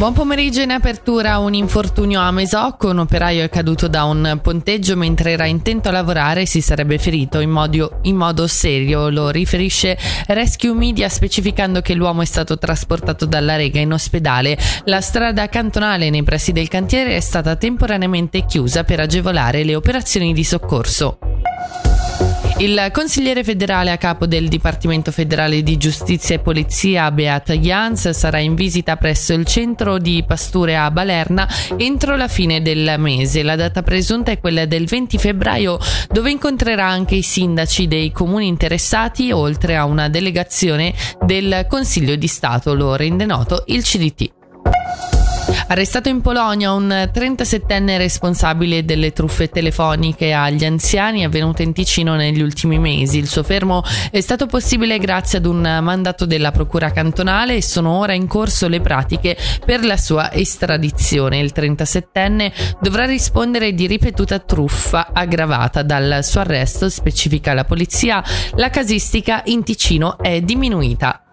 Buon pomeriggio in apertura un infortunio a Mesocco, un operaio è caduto da un ponteggio mentre era intento a lavorare e si sarebbe ferito in modo, in modo serio, lo riferisce Rescue Media specificando che l'uomo è stato trasportato dalla Rega in ospedale. La strada cantonale nei pressi del cantiere è stata temporaneamente chiusa per agevolare le operazioni di soccorso. Il consigliere federale a capo del Dipartimento federale di giustizia e polizia, Beat Jans, sarà in visita presso il centro di pasture a Balerna entro la fine del mese. La data presunta è quella del 20 febbraio, dove incontrerà anche i sindaci dei comuni interessati, oltre a una delegazione del Consiglio di Stato, lo rende noto il CDT. Arrestato in Polonia un 37enne responsabile delle truffe telefoniche agli anziani avvenute in Ticino negli ultimi mesi. Il suo fermo è stato possibile grazie ad un mandato della Procura cantonale e sono ora in corso le pratiche per la sua estradizione. Il 37enne dovrà rispondere di ripetuta truffa aggravata dal suo arresto, specifica la polizia. La casistica in Ticino è diminuita.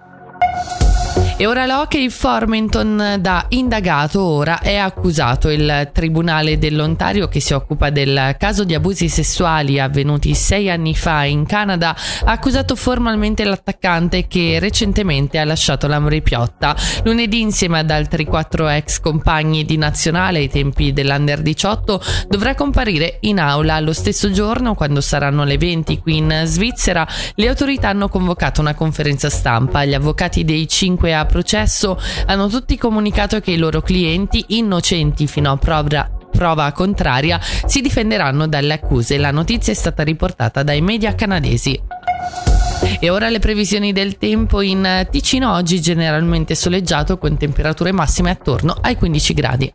E ora l'hockey Formenton da indagato ora è accusato. Il Tribunale dell'Ontario che si occupa del caso di abusi sessuali avvenuti sei anni fa in Canada ha accusato formalmente l'attaccante che recentemente ha lasciato l'Amri Piotta. Lunedì insieme ad altri quattro ex compagni di nazionale ai tempi dell'Under 18 dovrà comparire in aula lo stesso giorno quando saranno le 20 qui in Svizzera. Le autorità hanno convocato una conferenza stampa. Gli avvocati dei cinque a processo hanno tutti comunicato che i loro clienti, innocenti fino a prova prova contraria si difenderanno dalle accuse. La notizia è stata riportata dai media canadesi. E ora le previsioni del tempo in Ticino oggi generalmente soleggiato con temperature massime attorno ai 15 gradi.